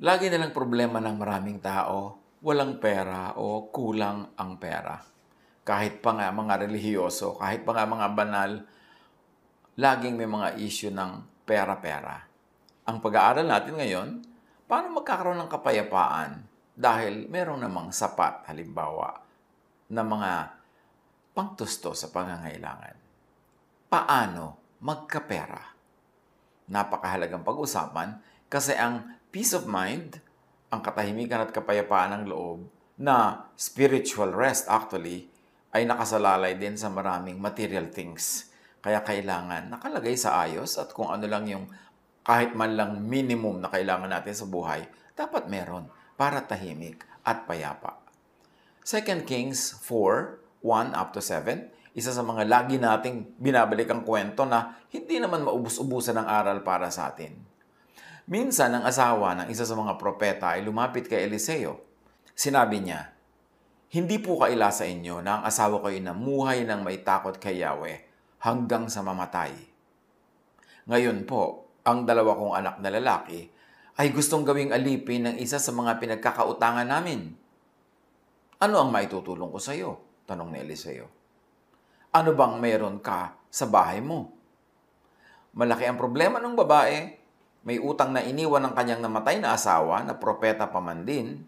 Lagi na lang problema ng maraming tao, walang pera o kulang ang pera. Kahit pa nga mga relihiyoso, kahit pa nga mga banal, laging may mga issue ng pera-pera. Ang pag-aaral natin ngayon, paano magkakaroon ng kapayapaan dahil meron namang sapat, halimbawa, na mga pangtusto sa pangangailangan. Paano magkapera? Napakahalagang pag-usapan kasi ang peace of mind, ang katahimikan at kapayapaan ng loob, na spiritual rest actually, ay nakasalalay din sa maraming material things. Kaya kailangan nakalagay sa ayos at kung ano lang yung kahit man lang minimum na kailangan natin sa buhay, dapat meron para tahimik at payapa. 2 Kings 4, 1 up to 7, isa sa mga lagi nating binabalik ang kwento na hindi naman maubos-ubusan ng aral para sa atin. Minsan, ang asawa ng isa sa mga propeta ay lumapit kay Eliseo. Sinabi niya, Hindi po kaila sa inyo na ang asawa ko ay namuhay ng may takot kay Yahweh hanggang sa mamatay. Ngayon po, ang dalawa kong anak na lalaki ay gustong gawing alipin ng isa sa mga pinagkakautangan namin. Ano ang maitutulong ko sa iyo? Tanong ni Eliseo. Ano bang meron ka sa bahay mo? Malaki ang problema ng babae may utang na iniwan ng kanyang namatay na asawa na propeta pa man din,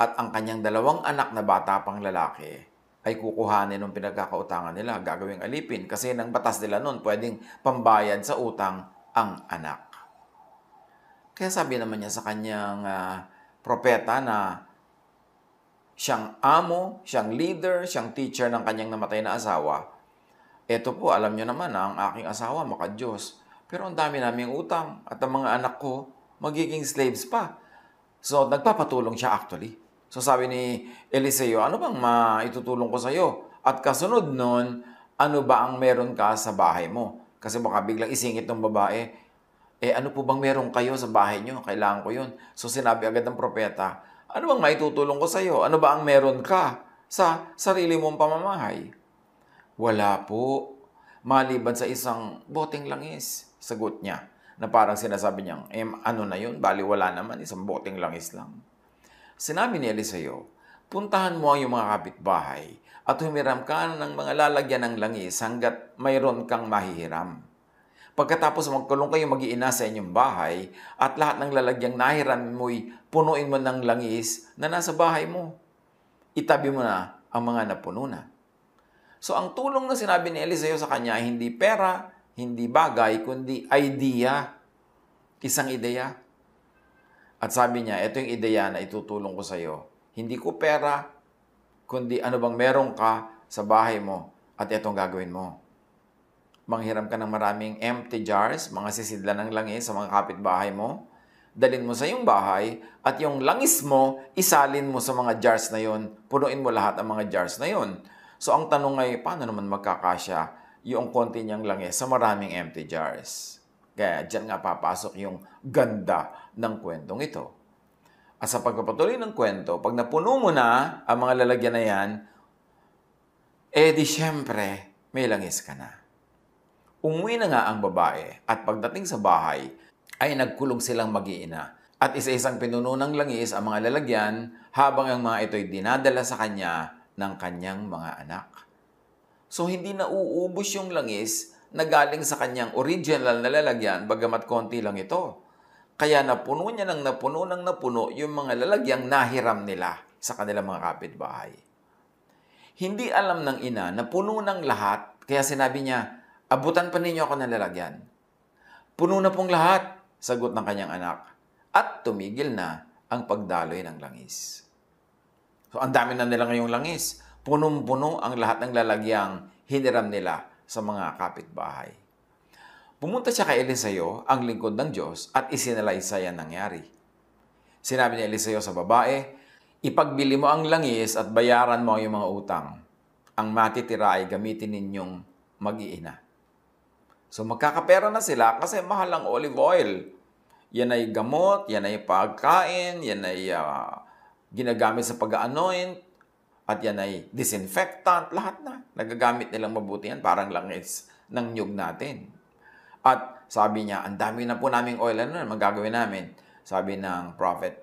at ang kanyang dalawang anak na bata pang lalaki ay kukuhanin ng pinagkakautangan nila, gagawing alipin. Kasi ng batas nila noon, pwedeng pambayad sa utang ang anak. Kaya sabi naman niya sa kanyang uh, propeta na siyang amo, siyang leader, siyang teacher ng kanyang namatay na asawa. Ito po, alam niyo naman na ang aking asawa, maka Diyos, pero ang dami naming utang at ang mga anak ko magiging slaves pa. So, nagpapatulong siya actually. So, sabi ni Eliseo, ano bang maitutulong ko sa iyo? At kasunod nun, ano ba ang meron ka sa bahay mo? Kasi baka biglang isingit ng babae, eh ano po bang meron kayo sa bahay nyo? Kailangan ko yun. So, sinabi agad ng propeta, ano bang maitutulong ko sa iyo? Ano ba ang meron ka sa sarili mong pamamahay? Wala po. Maliban sa isang boteng langis. Sagot niya na parang sinasabi niya, eh, ano na yun? Bali wala naman, isang boteng langis lang. Sinabi ni Eliseo, puntahan mo ang iyong mga kapitbahay at humiram ka ng mga lalagyan ng langis hanggat mayroon kang mahihiram. Pagkatapos magkulong kayo mag-iina sa inyong bahay at lahat ng lalagyang nahiram mo'y punuin mo ng langis na nasa bahay mo. Itabi mo na ang mga napuno na. So ang tulong na sinabi ni Eliseo sa kanya hindi pera, hindi bagay, kundi idea. Isang ideya. At sabi niya, ito yung ideya na itutulong ko sa iyo. Hindi ko pera, kundi ano bang meron ka sa bahay mo at itong gagawin mo. Manghiram ka ng maraming empty jars, mga sisidla ng langis sa mga kapitbahay mo. Dalin mo sa iyong bahay at yung langis mo, isalin mo sa mga jars na yon. Punuin mo lahat ang mga jars na yon. So ang tanong ay, paano naman magkakasya yung konti niyang langis sa maraming empty jars. Kaya dyan nga papasok yung ganda ng kwentong ito. At sa pagpapatuloy ng kwento, pag napuno mo na ang mga lalagyan na yan, eh di syempre, may langis ka na. Umuwi na nga ang babae at pagdating sa bahay, ay nagkulong silang mag-iina. At isa-isang pinuno ng langis ang mga lalagyan habang ang mga ito'y dinadala sa kanya ng kanyang mga anak. So hindi na uubos yung langis na galing sa kanyang original na lalagyan bagamat konti lang ito. Kaya napuno niya ng napuno ng napuno yung mga lalagyang nahiram nila sa kanilang mga kapitbahay. Hindi alam ng ina na puno ng lahat, kaya sinabi niya, abutan pa ninyo ako ng lalagyan. Puno na pong lahat, sagot ng kanyang anak. At tumigil na ang pagdaloy ng langis. So, ang dami na nila ngayong langis punong-puno ang lahat ng lalagyang hiniram nila sa mga kapitbahay. Pumunta siya kay Eliseo, ang lingkod ng Diyos, at isinalaysay ang nangyari. Sinabi ni Eliseo sa babae, Ipagbili mo ang langis at bayaran mo ang iyong mga utang. Ang matitira ay gamitin ninyong mag-iina. So magkakapera na sila kasi mahal ang olive oil. Yan ay gamot, yan ay pagkain, yan ay uh, ginagamit sa pag-anoint, at yan ay disinfectant, lahat na. Nagagamit nilang mabuti yan, parang langis ng nyug natin. At sabi niya, ang dami na po naming oil, ano na magagawin namin? Sabi ng prophet,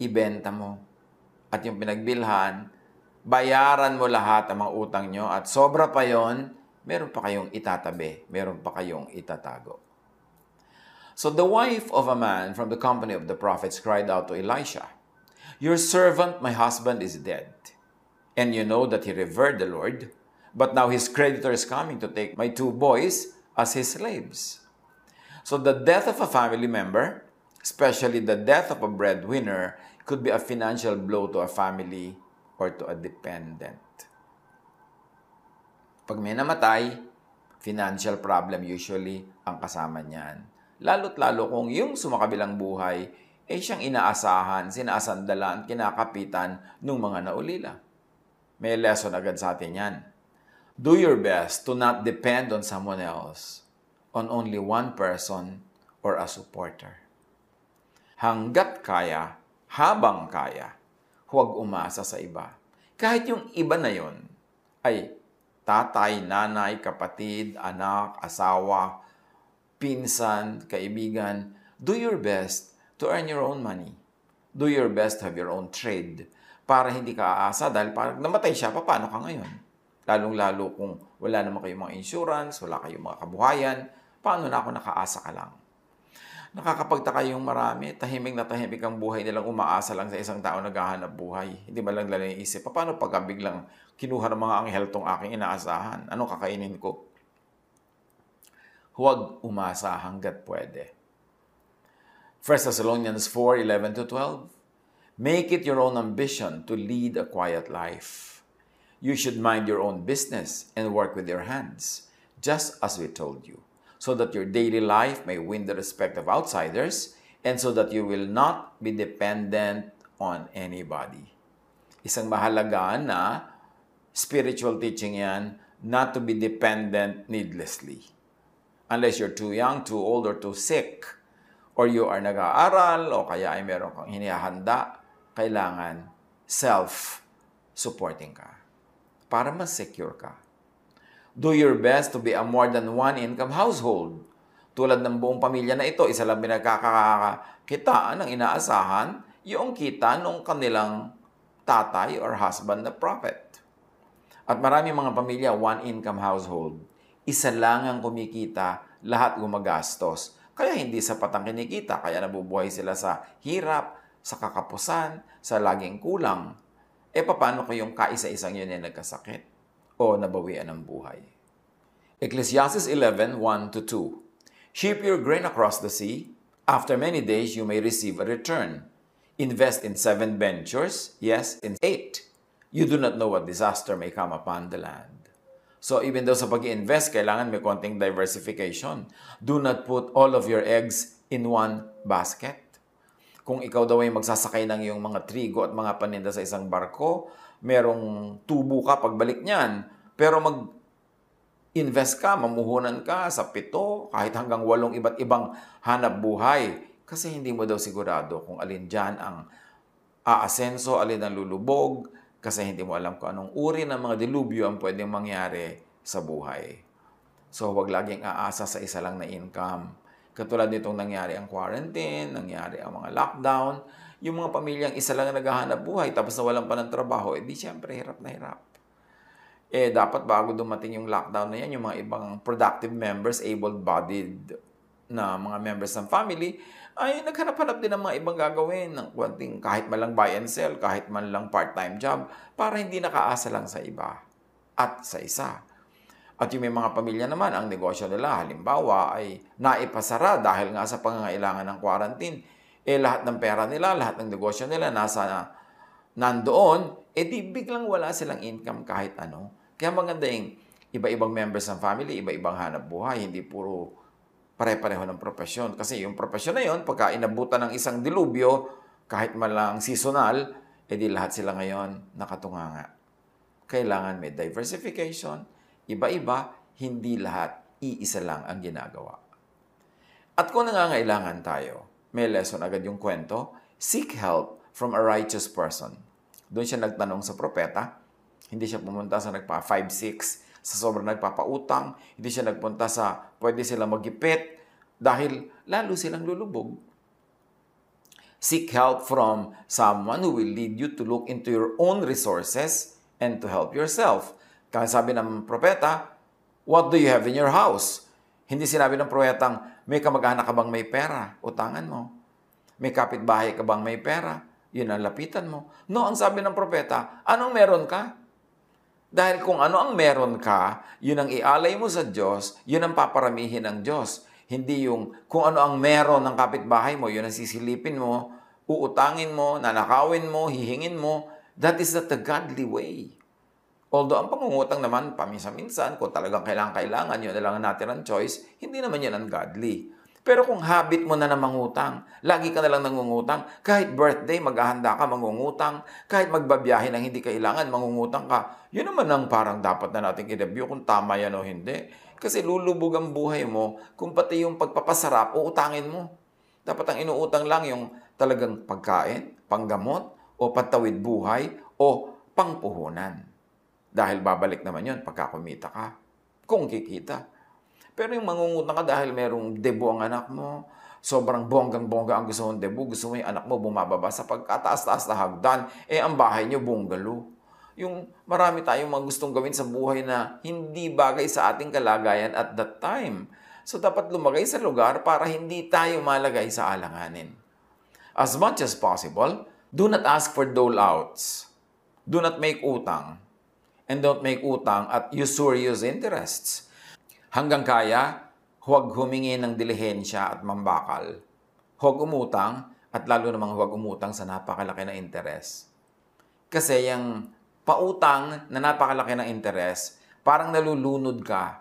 ibenta mo. At yung pinagbilhan, bayaran mo lahat ang mga utang nyo at sobra pa yon, meron pa kayong itatabi, meron pa kayong itatago. So the wife of a man from the company of the prophets cried out to Elisha, Your servant, my husband, is dead. And you know that he revered the Lord, but now his creditor is coming to take my two boys as his slaves. So the death of a family member, especially the death of a breadwinner, could be a financial blow to a family or to a dependent. Pag may namatay, financial problem usually ang kasama niyan. Lalo't lalo kung yung sumakabilang buhay ay siyang inaasahan, sinasandalan, kinakapitan ng mga naulila. May lesson agad sa atin yan. Do your best to not depend on someone else, on only one person or a supporter. Hanggat kaya, habang kaya, huwag umasa sa iba. Kahit yung iba na yon ay tatay, nanay, kapatid, anak, asawa, pinsan, kaibigan, do your best to earn your own money. Do your best to have your own trade para hindi ka aasa dahil parang namatay siya, paano ka ngayon? Lalong-lalo kung wala naman kayong mga insurance, wala kayong mga kabuhayan, paano na ako nakaasa ka lang? Nakakapagtaka yung marami, tahimik na tahimik ang buhay nilang umaasa lang sa isang tao naghahanap buhay. Hindi ba lang lalo isip, paano pag biglang kinuha ng mga anghel tong aking inaasahan? Anong kakainin ko? Huwag umasa hanggat pwede. 1 Thessalonians 4 11 to 12. Make it your own ambition to lead a quiet life. You should mind your own business and work with your hands, just as we told you, so that your daily life may win the respect of outsiders and so that you will not be dependent on anybody. Isang mahalaga na spiritual teaching yan, not to be dependent needlessly unless you're too young, too old, or too sick, or you are nag-aaral, o kaya ay meron kang hinihanda, kailangan self-supporting ka para mas secure ka. Do your best to be a more than one income household. Tulad ng buong pamilya na ito, isa lang pinagkakakitaan ng inaasahan, yung kita ng kanilang tatay or husband na prophet. At marami mga pamilya, one income household isa lang ang kumikita, lahat gumagastos. Kaya hindi sapat ang kinikita, kaya nabubuhay sila sa hirap, sa kakapusan, sa laging kulang. E paano kung kaisa-isang yun ay nagkasakit o nabawian ng buhay? Ecclesiastes 11, 1-2 Ship your grain across the sea. After many days, you may receive a return. Invest in seven ventures, yes, in eight. You do not know what disaster may come upon the land. So even though sa pag invest kailangan may konting diversification. Do not put all of your eggs in one basket. Kung ikaw daw ay magsasakay ng iyong mga trigo at mga paninda sa isang barko, merong tubo ka pagbalik niyan. Pero mag invest ka, mamuhunan ka sa pito, kahit hanggang walong iba't ibang hanap buhay. Kasi hindi mo daw sigurado kung alin dyan ang aasenso, alin ang lulubog, kasi hindi mo alam kung anong uri ng mga dilubyo ang pwedeng mangyari sa buhay. So, huwag laging aasa sa isa lang na income. Katulad nitong nangyari ang quarantine, nangyari ang mga lockdown, yung mga pamilyang isa lang ang naghahanap buhay tapos nawalan pa ng trabaho, eh, syempre hirap na hirap. Eh, dapat bago dumating yung lockdown na yan, yung mga ibang productive members, able-bodied na mga members ng family, ay naghanap-hanap din ng mga ibang gagawin ng konting kahit man lang buy and sell, kahit man lang part-time job, para hindi nakaasa lang sa iba at sa isa. At yung may mga pamilya naman, ang negosyo nila, halimbawa, ay naipasara dahil nga sa pangangailangan ng quarantine. Eh lahat ng pera nila, lahat ng negosyo nila nasa na, nandoon, eh di biglang wala silang income kahit ano. Kaya maganda yung iba-ibang members ng family, iba-ibang hanap buhay, hindi puro pare-pareho ng profesyon. Kasi yung profesyon na yun, pagka inabutan ng isang dilubyo, kahit man lang seasonal, edi lahat sila ngayon nakatunganga. Kailangan may diversification, iba-iba, hindi lahat iisa lang ang ginagawa. At kung nangangailangan tayo, may lesson agad yung kwento, seek help from a righteous person. Doon siya nagtanong sa propeta, hindi siya pumunta sa nagpa 5-6 sa sobrang nagpapautang, hindi siya nagpunta sa pwede silang magipit dahil lalo silang lulubog. Seek help from someone who will lead you to look into your own resources and to help yourself. Kaya sabi ng propeta, What do you have in your house? Hindi sinabi ng propetang, may kamag-anak ka bang may pera? Utangan mo. May kapitbahay ka bang may pera? Yun ang lapitan mo. No, ang sabi ng propeta, anong meron ka? Dahil kung ano ang meron ka, yun ang ialay mo sa Diyos, yun ang paparamihin ng Diyos. Hindi yung kung ano ang meron ng kapitbahay mo, yun ang sisilipin mo, uutangin mo, nanakawin mo, hihingin mo. That is not the godly way. Although ang pangungutang naman, paminsan-minsan, kung talagang kailangan-kailangan, yun na lang ang natin ang choice, hindi naman yan ang godly. Pero kung habit mo na na mangutang, lagi ka na lang nangungutang, kahit birthday, maghahanda ka, mangungutang, kahit magbabiyahe ng hindi kailangan, mangungutang ka, yun naman ang parang dapat na natin i-review kung tama yan o hindi. Kasi lulubog ang buhay mo kung pati yung pagpapasarap, uutangin mo. Dapat ang inuutang lang yung talagang pagkain, panggamot, o pantawid buhay, o pangpuhunan. Dahil babalik naman yun pagka kumita ka. Kung kikita. Pero yung mangungutang ka dahil merong debo ang anak mo, sobrang bonggang-bongga ang gusto mong debo, gusto mo yung anak mo bumababa sa pagkataas-taas na hagdan, eh ang bahay niyo bungalo. Yung marami tayong mga gustong gawin sa buhay na hindi bagay sa ating kalagayan at that time. So dapat lumagay sa lugar para hindi tayo malagay sa alanganin. As much as possible, do not ask for dole-outs. Do not make utang. And don't make utang at usurious interests Hanggang kaya, huwag humingi ng dilihensya at mambakal. Huwag umutang at lalo namang huwag umutang sa napakalaki na interes. Kasi yung pautang na napakalaki na interes, parang nalulunod ka.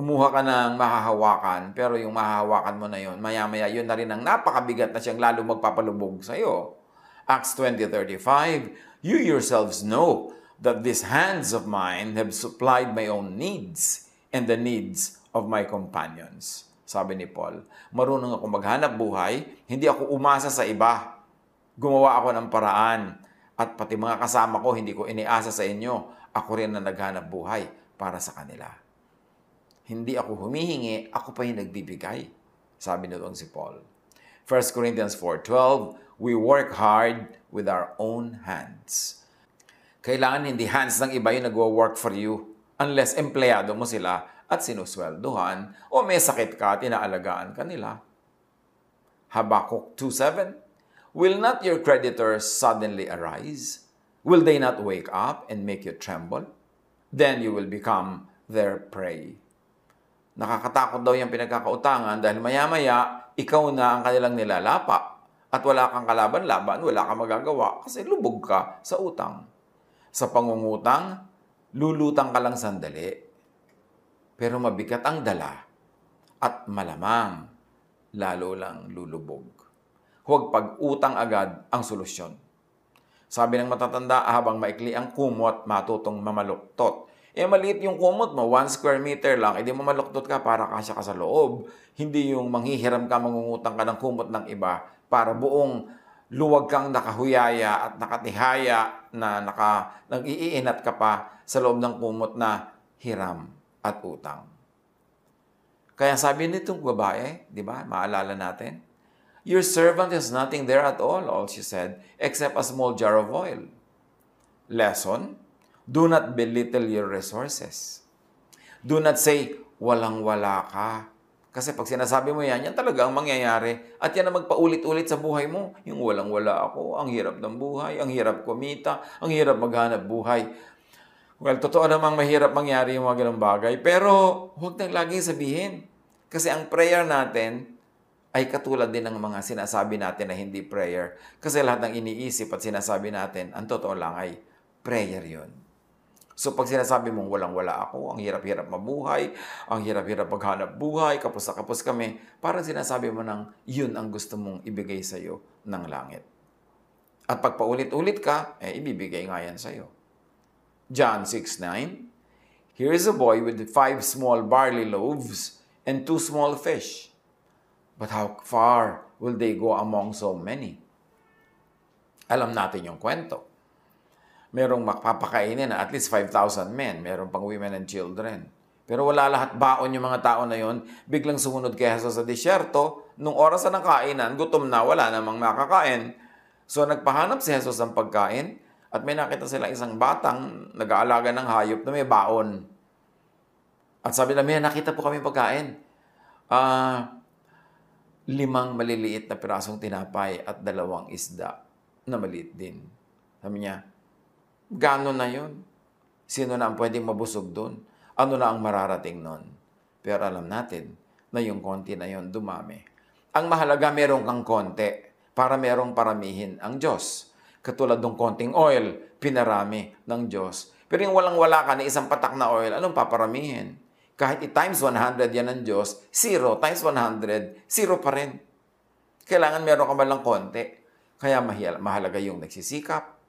Kumuha ka ng mahahawakan, pero yung mahahawakan mo na yon, maya-maya yun na rin ang napakabigat na siyang lalo magpapalubog sa iyo. Acts 20.35, You yourselves know that these hands of mine have supplied my own needs and the needs of my companions. Sabi ni Paul, marunong ako maghanap buhay, hindi ako umasa sa iba. Gumawa ako ng paraan at pati mga kasama ko hindi ko iniasa sa inyo. Ako rin na naghanap buhay para sa kanila. Hindi ako humihingi, ako pa yung nagbibigay. Sabi nito si Paul. 1 Corinthians 4.12, We work hard with our own hands. Kailangan hindi hands ng iba yung nagwo-work for you unless empleyado mo sila at sinusweldohan o may sakit ka at inaalagaan ka nila. Habakuk 2.7 Will not your creditors suddenly arise? Will they not wake up and make you tremble? Then you will become their prey. Nakakatakot daw yung pinagkakautangan dahil maya-maya, ikaw na ang kanilang nilalapa at wala kang kalaban-laban, wala kang magagawa kasi lubog ka sa utang. Sa pangungutang, lulutang ka lang sandali, pero mabigat ang dala at malamang lalo lang lulubog. Huwag pag-utang agad ang solusyon. Sabi ng matatanda, habang maikli ang kumot, matutong mamaluktot. Eh, maliit yung kumot mo, 1 square meter lang, edi mamaluktot ka para kasya ka sa loob. Hindi yung manghihiram ka, mangungutang ka ng kumot ng iba para buong luwag kang nakahuyaya at nakatihaya na naka, nag-iinat ka pa sa loob ng kumot na hiram at utang. Kaya sabi nitong babae, di ba, maalala natin, Your servant has nothing there at all, all she said, except a small jar of oil. Lesson, do not belittle your resources. Do not say, walang-wala ka. Kasi pag sinasabi mo yan, yan talaga ang mangyayari. At yan ang magpaulit-ulit sa buhay mo. Yung walang-wala ako, ang hirap ng buhay, ang hirap kumita, ang hirap maghanap buhay. Well, totoo namang mahirap mangyari yung mga ganong bagay, pero huwag nang laging sabihin. Kasi ang prayer natin ay katulad din ng mga sinasabi natin na hindi prayer. Kasi lahat ng iniisip at sinasabi natin, ang totoo lang ay prayer yon. So pag sinasabi mong walang-wala ako, ang hirap-hirap mabuhay, ang hirap-hirap maghanap buhay, kapos na kapos kami, parang sinasabi mo nang yun ang gusto mong ibigay sa'yo ng langit. At pag paulit-ulit ka, eh ibibigay nga yan sa'yo. John 6 9. Here is a boy with five small barley loaves and two small fish. But how far will they go among so many? Alam natin yung kwento. Merong makapakainin at least 5,000 men. Merong pang women and children. Pero wala lahat baon yung mga tao na yon, biglang sumunod kay Jesus sa disyerto, nung oras na ng kainan, gutom na, wala namang makakain. So nagpahanap si Jesus ng pagkain at may nakita sila isang batang nag-aalaga ng hayop na may baon. At sabi na, may nakita po kami pagkain. Ah, limang maliliit na pirasong tinapay at dalawang isda na maliit din. Sabi niya, gano'n na yun? Sino na ang pwedeng mabusog doon? Ano na ang mararating nun? Pero alam natin na yung konti na yon dumami. Ang mahalaga, meron kang konti para merong paramihin ang Diyos. Katulad ng konting oil, pinarami ng Diyos. Pero yung walang-wala ka na isang patak na oil, anong paparamihin? Kahit i-times 100 yan ng Diyos, 0 times 100, 0 pa rin. Kailangan meron ka man lang konti. Kaya mahalaga yung nagsisikap,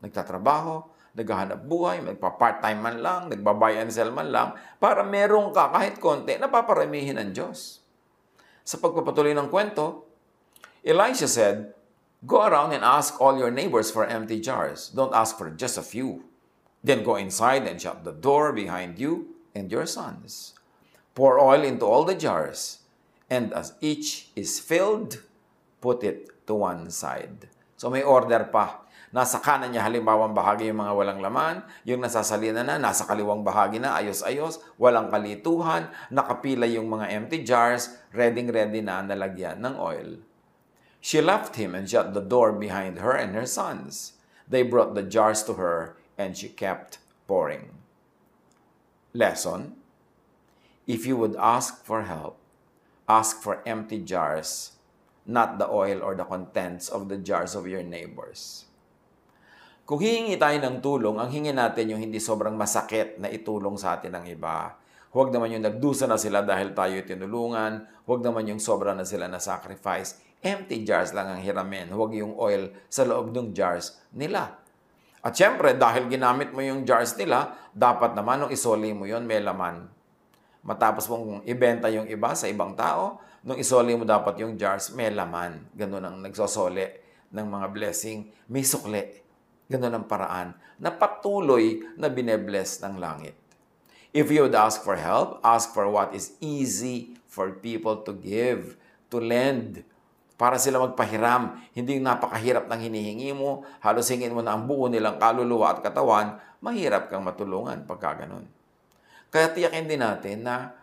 nagtatrabaho, naghahanap buhay, magpa-part-time man lang, nagba-buy and sell man lang, para meron ka kahit konti na paparamihin ng Diyos. Sa pagpapatuloy ng kwento, Elisha said, Go around and ask all your neighbors for empty jars. Don't ask for just a few. Then go inside and shut the door behind you and your sons. Pour oil into all the jars, and as each is filled, put it to one side. So may order pa. Nasa kanan niya halimbawa bahagi yung mga walang laman, yung nasasalina na, nasa kaliwang bahagi na, ayos-ayos, walang kalituhan, nakapila yung mga empty jars, ready-ready na nalagyan ng oil. She left him and shut the door behind her and her sons. They brought the jars to her, and she kept pouring. Lesson If you would ask for help, ask for empty jars, not the oil or the contents of the jars of your neighbors. Kung hihingi tayo ng tulong, ang hingi natin yung hindi sobrang masakit na itulong sa atin ng iba. Huwag naman yung nagdusa na sila dahil tayo tinulungan. Huwag naman yung sobra na sila na sacrifice. Empty jars lang ang hiramin. Huwag yung oil sa loob ng jars nila. At syempre, dahil ginamit mo yung jars nila, dapat naman nung isoli mo yon may laman. Matapos mong ibenta yung iba sa ibang tao, nung isoli mo dapat yung jars, may laman. Ganun ang nagsosoli ng mga blessing. May sukli. Ganun ang paraan na patuloy na binebless ng langit. If you would ask for help, ask for what is easy for people to give, to lend, para sila magpahiram. Hindi yung napakahirap ng hinihingi mo, halos hingin mo na ang buo nilang kaluluwa at katawan, mahirap kang matulungan pagka ganun. Kaya tiyakin din natin na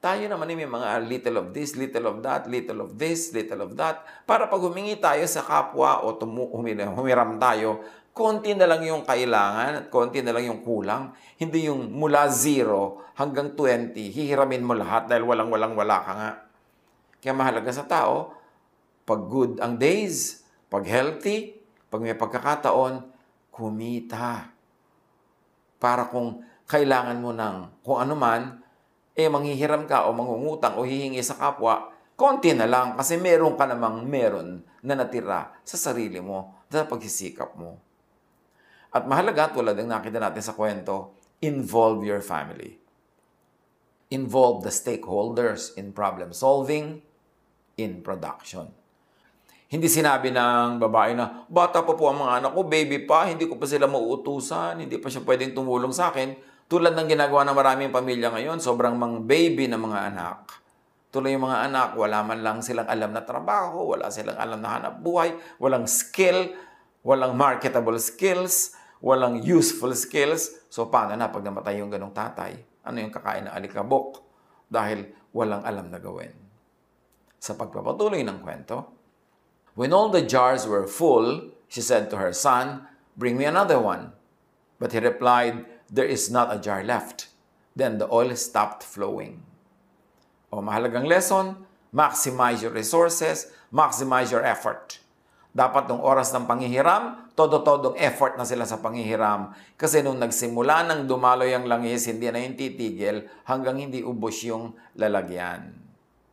tayo naman may mga little of this, little of that, little of this, little of that, para pag humingi tayo sa kapwa o tumu- humiram tayo, konti na lang yung kailangan at konti na lang yung kulang. Hindi yung mula zero hanggang 20, hihiramin mo lahat dahil walang-walang wala ka nga. Kaya mahalaga sa tao, pag good ang days, pag healthy, pag may pagkakataon, kumita. Para kung kailangan mo ng kung ano man, eh manghihiram ka o mangungutang o hihingi sa kapwa, konti na lang kasi meron ka namang meron na natira sa sarili mo sa pagsisikap mo. At mahalaga, tulad ng nakita natin sa kwento, involve your family. Involve the stakeholders in problem solving, in production. Hindi sinabi ng babae na, bata pa po ang mga anak ko, baby pa, hindi ko pa sila mauutusan, hindi pa siya pwedeng tumulong sa akin. Tulad ng ginagawa ng maraming pamilya ngayon, sobrang mga baby na mga anak. Tuloy yung mga anak, wala man lang silang alam na trabaho, wala silang alam na hanap buhay, walang skill, walang marketable skills, walang useful skills. So, paano na pag namatay yung ganong tatay? Ano yung kakain ng alikabok? Dahil walang alam na gawin. Sa pagpapatuloy ng kwento, When all the jars were full, she said to her son, Bring me another one. But he replied, There is not a jar left. Then the oil stopped flowing. O mahalagang lesson, maximize your resources, maximize your effort. Dapat nung oras ng panghihiram, todo-todong effort na sila sa panghihiram. Kasi nung nagsimula ng dumaloy ang langis, hindi na yung titigil hanggang hindi ubos yung lalagyan.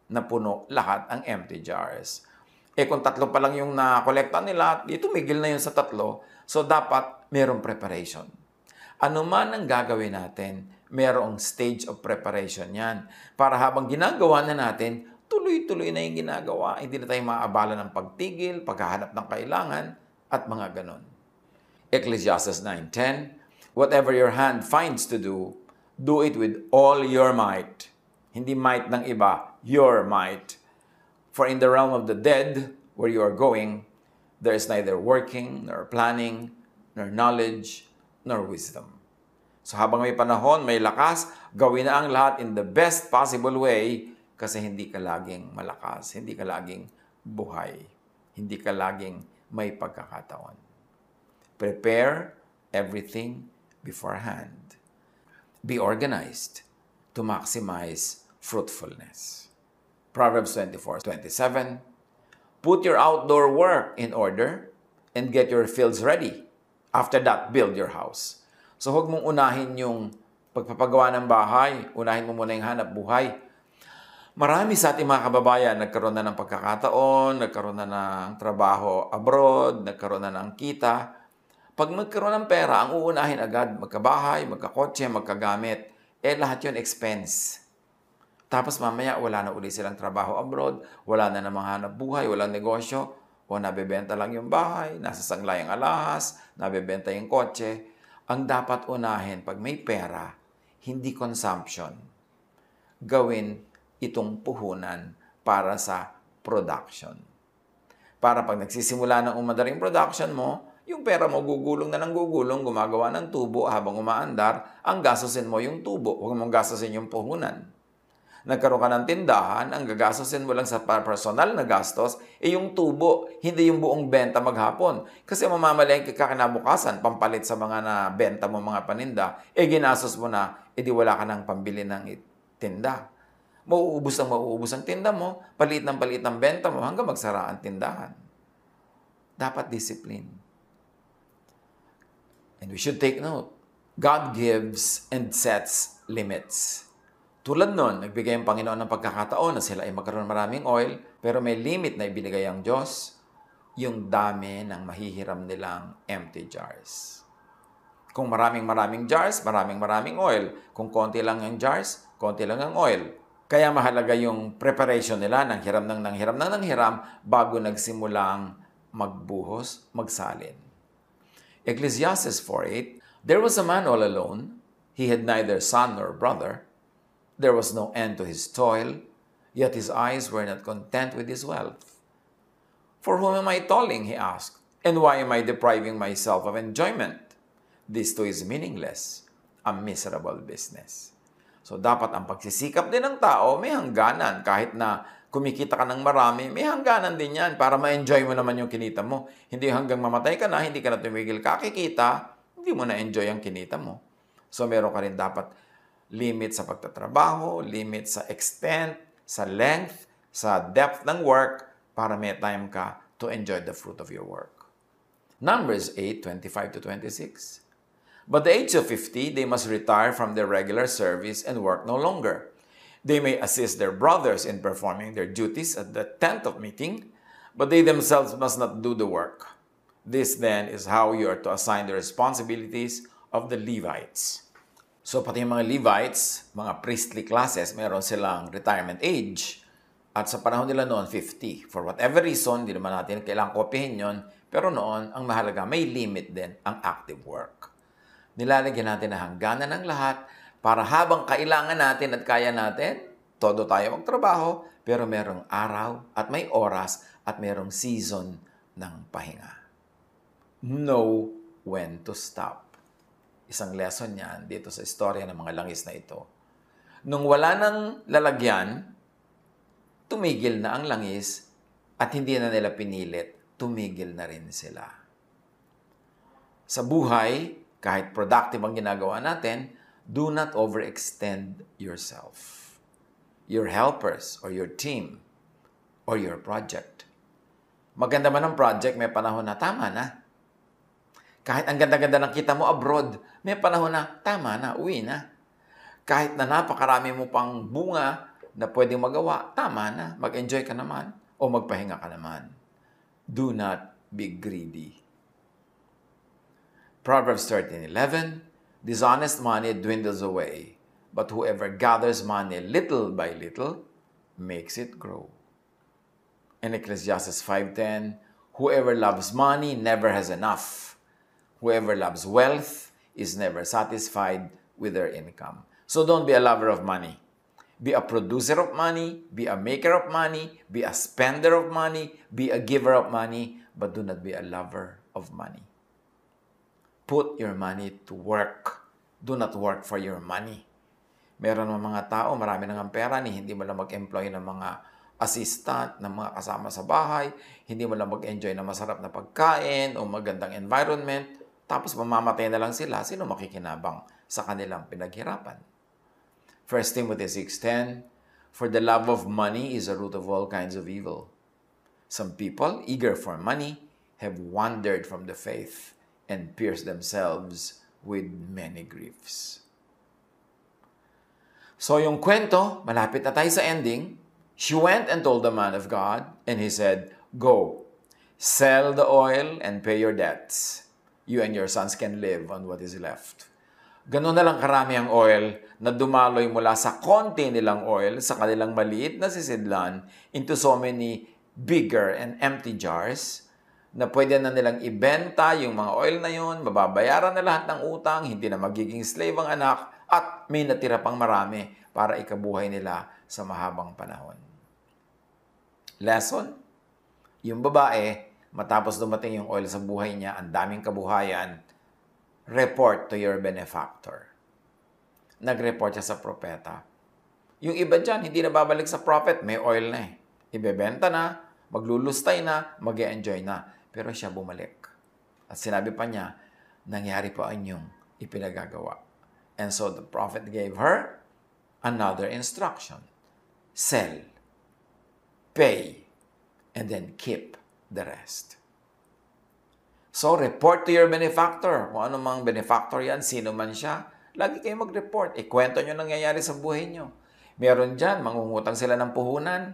Napuno lahat ang empty jars. Eh kung tatlo pa lang yung nakolekta nila, di tumigil na yun sa tatlo. So dapat merong preparation. Ano man ang gagawin natin, merong stage of preparation yan. Para habang ginagawa na natin, tuloy-tuloy na yung ginagawa. Hindi na tayo maabala ng pagtigil, paghahanap ng kailangan, at mga ganon. Ecclesiastes 9.10 Whatever your hand finds to do, Do it with all your might. Hindi might ng iba, your might. For in the realm of the dead, where you are going, there is neither working, nor planning, nor knowledge, nor wisdom. So habang may panahon, may lakas, gawin na ang lahat in the best possible way kasi hindi ka laging malakas, hindi ka laging buhay, hindi ka laging may pagkakataon. Prepare everything beforehand. Be organized to maximize fruitfulness. Proverbs 24, 27, Put your outdoor work in order and get your fields ready. After that, build your house. So huwag mong unahin yung pagpapagawa ng bahay. Unahin mo muna yung hanap buhay. Marami sa ating mga kababayan nagkaroon na ng pagkakataon, nagkaroon na ng trabaho abroad, nagkaroon na ng kita. Pag magkaroon ng pera, ang uunahin agad, magkabahay, magkakotse, magkagamit, eh lahat yun expense. Tapos mamaya wala na uli silang trabaho abroad, wala na namang hanap buhay, walang negosyo, o nabebenta lang yung bahay, nasa sanglay ang alahas, nabebenta yung kotse. Ang dapat unahin pag may pera, hindi consumption. Gawin itong puhunan para sa production. Para pag nagsisimula ng umadaring production mo, yung pera mo gugulong na ng gugulong, gumagawa ng tubo habang umaandar, ang gastusin mo yung tubo, huwag mong gastusin yung puhunan nagkaroon ka ng tindahan, ang gagastosin mo lang sa personal na gastos, ay eh yung tubo, hindi yung buong benta maghapon. Kasi mamamalengke ka kinabukasan, pampalit sa mga na benta mo mga paninda, eh ginastos mo na, eh wala ka ng pambili ng tinda. Mauubos ang mauubos ang tinda mo, palit ng palit ng benta mo hanggang magsara ang tindahan. Dapat discipline. And we should take note. God gives and sets limits. Tulad nun, nagbigay ang Panginoon ng pagkakataon na sila ay magkaroon maraming oil, pero may limit na ibinigay ang Diyos, yung dami ng mahihiram nilang empty jars. Kung maraming maraming jars, maraming maraming oil. Kung konti lang yung jars, konti lang ang oil. Kaya mahalaga yung preparation nila ng hiram ng nang hiram ng nang hiram bago nagsimulang magbuhos, magsalin. Ecclesiastes 4.8 There was a man all alone. He had neither son nor brother. There was no end to his toil, yet his eyes were not content with his wealth. For whom am I toiling? he asked, and why am I depriving myself of enjoyment? This too is meaningless, a miserable business. So dapat ang pagsisikap din ng tao may hangganan. Kahit na kumikita ka ng marami, may hangganan din yan para ma-enjoy mo naman yung kinita mo. Hindi hanggang mamatay ka na, hindi ka na tumigil kakikita, hindi mo na-enjoy ang kinita mo. So meron ka rin dapat limit sa pagtatrabaho, limit sa extent, sa length, sa depth ng work para may time ka to enjoy the fruit of your work. Numbers 8, 25 to 26. But the age of 50, they must retire from their regular service and work no longer. They may assist their brothers in performing their duties at the tent of meeting, but they themselves must not do the work. This then is how you are to assign the responsibilities of the Levites. So pati mga Levites, mga priestly classes, meron silang retirement age. At sa panahon nila noon, 50. For whatever reason, hindi naman natin kailangang kopyahin yon. Pero noon, ang mahalaga, may limit din ang active work. Nilalagyan natin na hangganan ng lahat para habang kailangan natin at kaya natin, todo tayo magtrabaho, pero merong araw at may oras at merong season ng pahinga. Know when to stop. Isang lesson niyan dito sa istorya ng mga langis na ito. Nung wala nang lalagyan, tumigil na ang langis at hindi na nila pinilit, tumigil na rin sila. Sa buhay, kahit productive ang ginagawa natin, do not overextend yourself, your helpers or your team or your project. Maganda man ang project, may panahon na tama na. Kahit ang ganda-ganda ng kita mo abroad, may panahon na tama na, uwi na. Kahit na napakarami mo pang bunga na pwedeng magawa, tama na, mag-enjoy ka naman o magpahinga ka naman. Do not be greedy. Proverbs 13:11 Dishonest money dwindles away, but whoever gathers money little by little makes it grow. In Ecclesiastes 5:10, whoever loves money never has enough Whoever loves wealth is never satisfied with their income. So don't be a lover of money. Be a producer of money, be a maker of money, be a spender of money, be a giver of money, but do not be a lover of money. Put your money to work. Do not work for your money. Meron ng mga tao, marami nang ang pera ni hindi mo lang mag-employ ng mga assistant, ng mga kasama sa bahay, hindi mo lang mag-enjoy ng masarap na pagkain o magandang environment, tapos mamamatay na lang sila, sino makikinabang sa kanilang pinaghirapan? 1 Timothy 6.10 For the love of money is a root of all kinds of evil. Some people, eager for money, have wandered from the faith and pierced themselves with many griefs. So yung kwento, malapit na tayo sa ending. She went and told the man of God, and he said, Go, sell the oil and pay your debts. You and your sons can live on what is left. Ganun na lang karami ang oil na dumaloy mula sa konti nilang oil sa kanilang maliit na sisidlan into so many bigger and empty jars na pwede na nilang ibenta yung mga oil na yun, mababayaran na lahat ng utang, hindi na magiging slave ang anak, at may natira pang marami para ikabuhay nila sa mahabang panahon. Lesson? Yung babae, matapos dumating yung oil sa buhay niya, ang daming kabuhayan, report to your benefactor. Nag-report siya sa propeta. Yung iba dyan, hindi na babalik sa prophet, may oil na eh. Ibebenta na, maglulustay na, mag enjoy na. Pero siya bumalik. At sinabi pa niya, nangyari po ang inyong ipinagagawa. And so the prophet gave her another instruction. Sell, pay, and then keep the rest. So, report to your benefactor. Kung ano mang benefactor yan, sino man siya, lagi kayo mag-report. Ikwento nyo nangyayari sa buhay nyo. Meron dyan, mangungutang sila ng puhunan.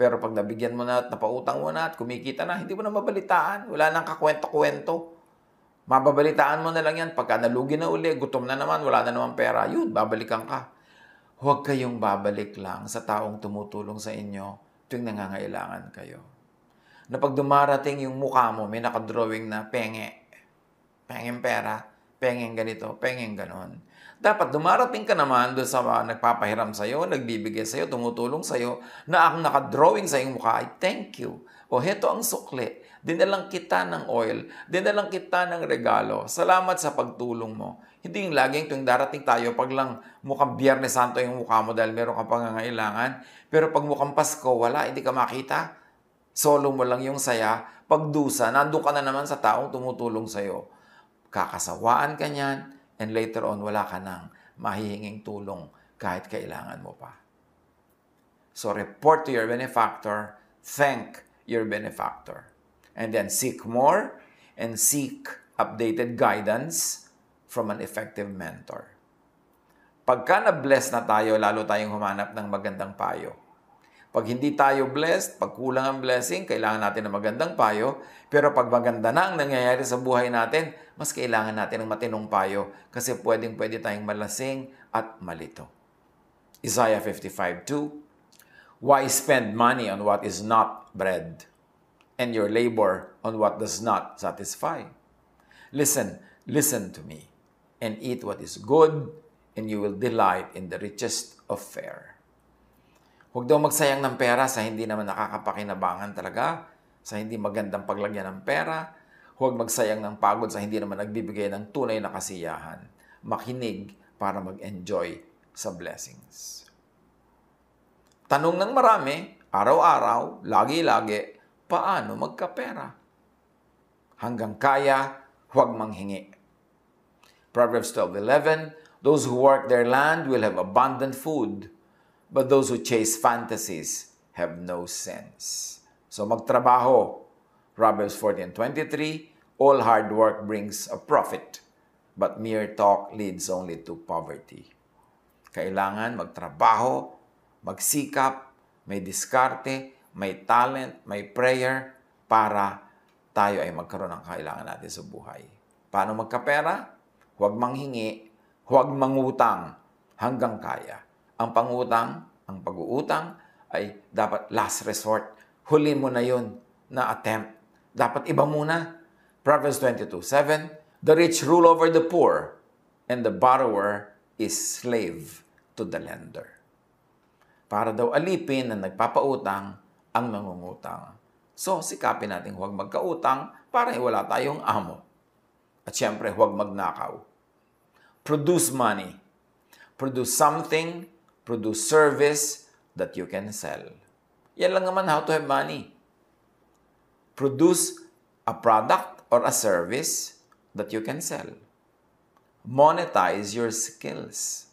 Pero pag nabigyan mo na at napautang mo na at kumikita na, hindi mo na mabalitaan. Wala nang kakwento-kwento. Mababalitaan mo na lang yan. Pagka nalugi na uli, gutom na naman, wala na naman pera, yun, babalikan ka. Huwag kayong babalik lang sa taong tumutulong sa inyo tuwing nangangailangan kayo. Na pag dumarating yung mukha mo, may nakadrawing na penge. Pengeng pera, pengeng ganito, pengeng ganon. Dapat dumarating ka naman doon sa uh, nagpapahiram sa'yo, nagbibigay sa'yo, tumutulong sa'yo, na ang nakadrawing sa iyong mukha ay thank you. O heto ang sukli Dinalang kita ng oil. Dinalang kita ng regalo. Salamat sa pagtulong mo. Hindi yung laging tuwing darating tayo, pag lang mukhang Biyernes Santo yung mukha mo dahil meron ka pangangailangan. Pero pag mukhang Pasko, wala, hindi ka makita. Solo mo lang yung saya. Pagdusa, nandun ka na naman sa taong tumutulong sa'yo. Kakasawaan ka niyan, and later on, wala ka nang mahihinging tulong kahit kailangan mo pa. So report to your benefactor, thank your benefactor and then seek more and seek updated guidance from an effective mentor. Pagka na-bless na tayo, lalo tayong humanap ng magandang payo. Pag hindi tayo blessed, pag kulang ang blessing, kailangan natin ng magandang payo. Pero pag maganda na ang nangyayari sa buhay natin, mas kailangan natin ng matinong payo kasi pwedeng pwede tayong malasing at malito. Isaiah 55.2 Why spend money on what is not bread? and your labor on what does not satisfy. Listen, listen to me, and eat what is good, and you will delight in the richest of fare. Huwag daw magsayang ng pera sa hindi naman nakakapakinabangan talaga, sa hindi magandang paglagyan ng pera. Huwag magsayang ng pagod sa hindi naman nagbibigay ng tunay na kasiyahan. Makinig para mag-enjoy sa blessings. Tanong ng marami, araw-araw, lagi-lagi, paano magkapera. Hanggang kaya, huwag manghingi. Proverbs 12.11 Those who work their land will have abundant food, but those who chase fantasies have no sense. So magtrabaho. Proverbs 14.23 All hard work brings a profit, but mere talk leads only to poverty. Kailangan magtrabaho, magsikap, may diskarte, may talent, may prayer para tayo ay magkaroon ng kailangan natin sa buhay. Paano magkapera? Huwag manghingi, huwag mangutang hanggang kaya. Ang pangutang, ang pag-uutang ay dapat last resort. Huli mo na yun na attempt. Dapat iba muna. Proverbs 22:7 The rich rule over the poor, and the borrower is slave to the lender. Para daw alipin na nagpapautang ang nangungutang. So, sikapin natin huwag magkautang para wala tayong amo. At syempre, huwag magnakaw. Produce money. Produce something, produce service that you can sell. Yan lang naman how to have money. Produce a product or a service that you can sell. Monetize your skills.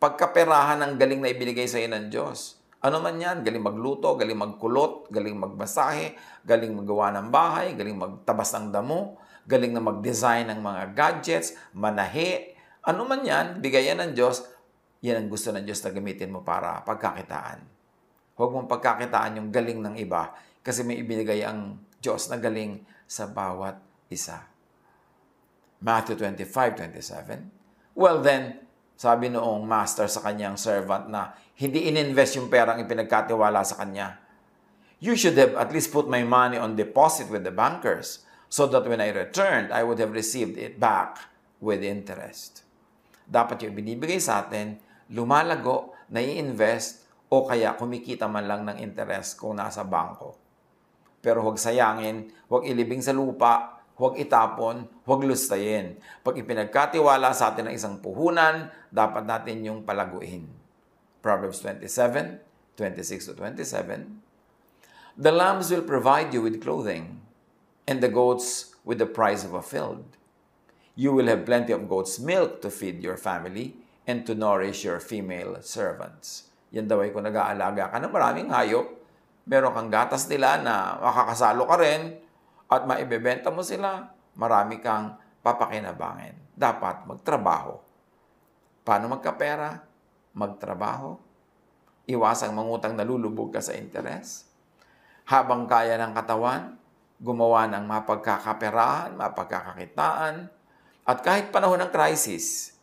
Pagkaperahan ng galing na ibinigay sa iyo ng Diyos. Ano man yan, galing magluto, galing magkulot, galing magbasahe, galing magawa ng bahay, galing magtabas ng damo, galing na mag-design ng mga gadgets, manahe, ano man yan, bigayan ng Diyos, yan ang gusto ng Diyos na gamitin mo para pagkakitaan. Huwag mong pagkakitaan yung galing ng iba kasi may ibinigay ang Diyos na galing sa bawat isa. Matthew 25:27. Well then, sabi noong master sa kanyang servant na hindi ininvest yung perang ipinagkatiwala sa kanya. You should have at least put my money on deposit with the bankers so that when I returned, I would have received it back with interest. Dapat yung binibigay sa atin, lumalago, nai-invest, o kaya kumikita man lang ng interest kung nasa bangko. Pero huwag sayangin, huwag ilibing sa lupa, huwag itapon, huwag lustayin. Pag ipinagkatiwala sa atin ng isang puhunan, dapat natin yung palaguin. Proverbs 27, 26 to 27. The lambs will provide you with clothing, and the goats with the price of a field. You will have plenty of goat's milk to feed your family and to nourish your female servants. Yan daw ay kung nag-aalaga ka ng maraming hayop, meron kang gatas nila na makakasalo ka rin, at maibebenta mo sila, marami kang papakinabangin. Dapat magtrabaho. Paano magkapera? Magtrabaho. Iwasang mangutang nalulubog ka sa interes. Habang kaya ng katawan, gumawa ng mapagkakaperahan, mapagkakakitaan. At kahit panahon ng crisis,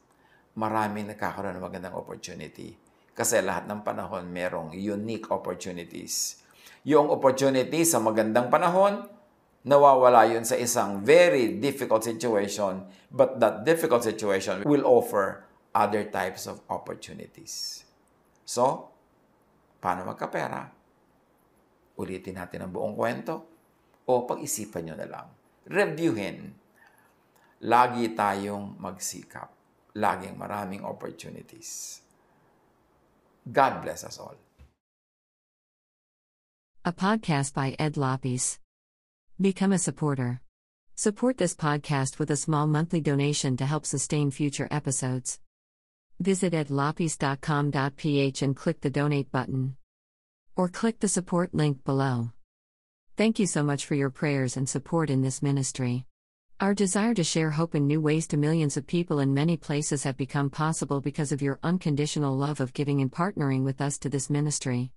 marami nagkakaroon ng magandang opportunity. Kasi lahat ng panahon merong unique opportunities. Yung opportunity sa magandang panahon, nawawala yun sa isang very difficult situation, but that difficult situation will offer other types of opportunities. So, paano magkapera? Ulitin natin ang buong kwento o pag-isipan nyo na lang. Reviewin. Lagi tayong magsikap. Laging maraming opportunities. God bless us all. A podcast by Ed Lopes. Become a supporter. Support this podcast with a small monthly donation to help sustain future episodes. Visit edlopes.com.ph and click the donate button. Or click the support link below. Thank you so much for your prayers and support in this ministry. Our desire to share hope in new ways to millions of people in many places have become possible because of your unconditional love of giving and partnering with us to this ministry.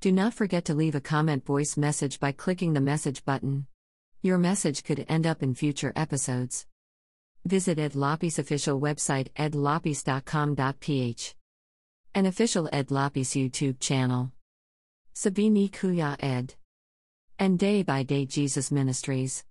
Do not forget to leave a comment voice message by clicking the message button. Your message could end up in future episodes. Visit Ed Lopes' official website edlopes.com.ph. An official Ed Lopes YouTube channel. Sabini Kuya Ed. And Day by Day Jesus Ministries.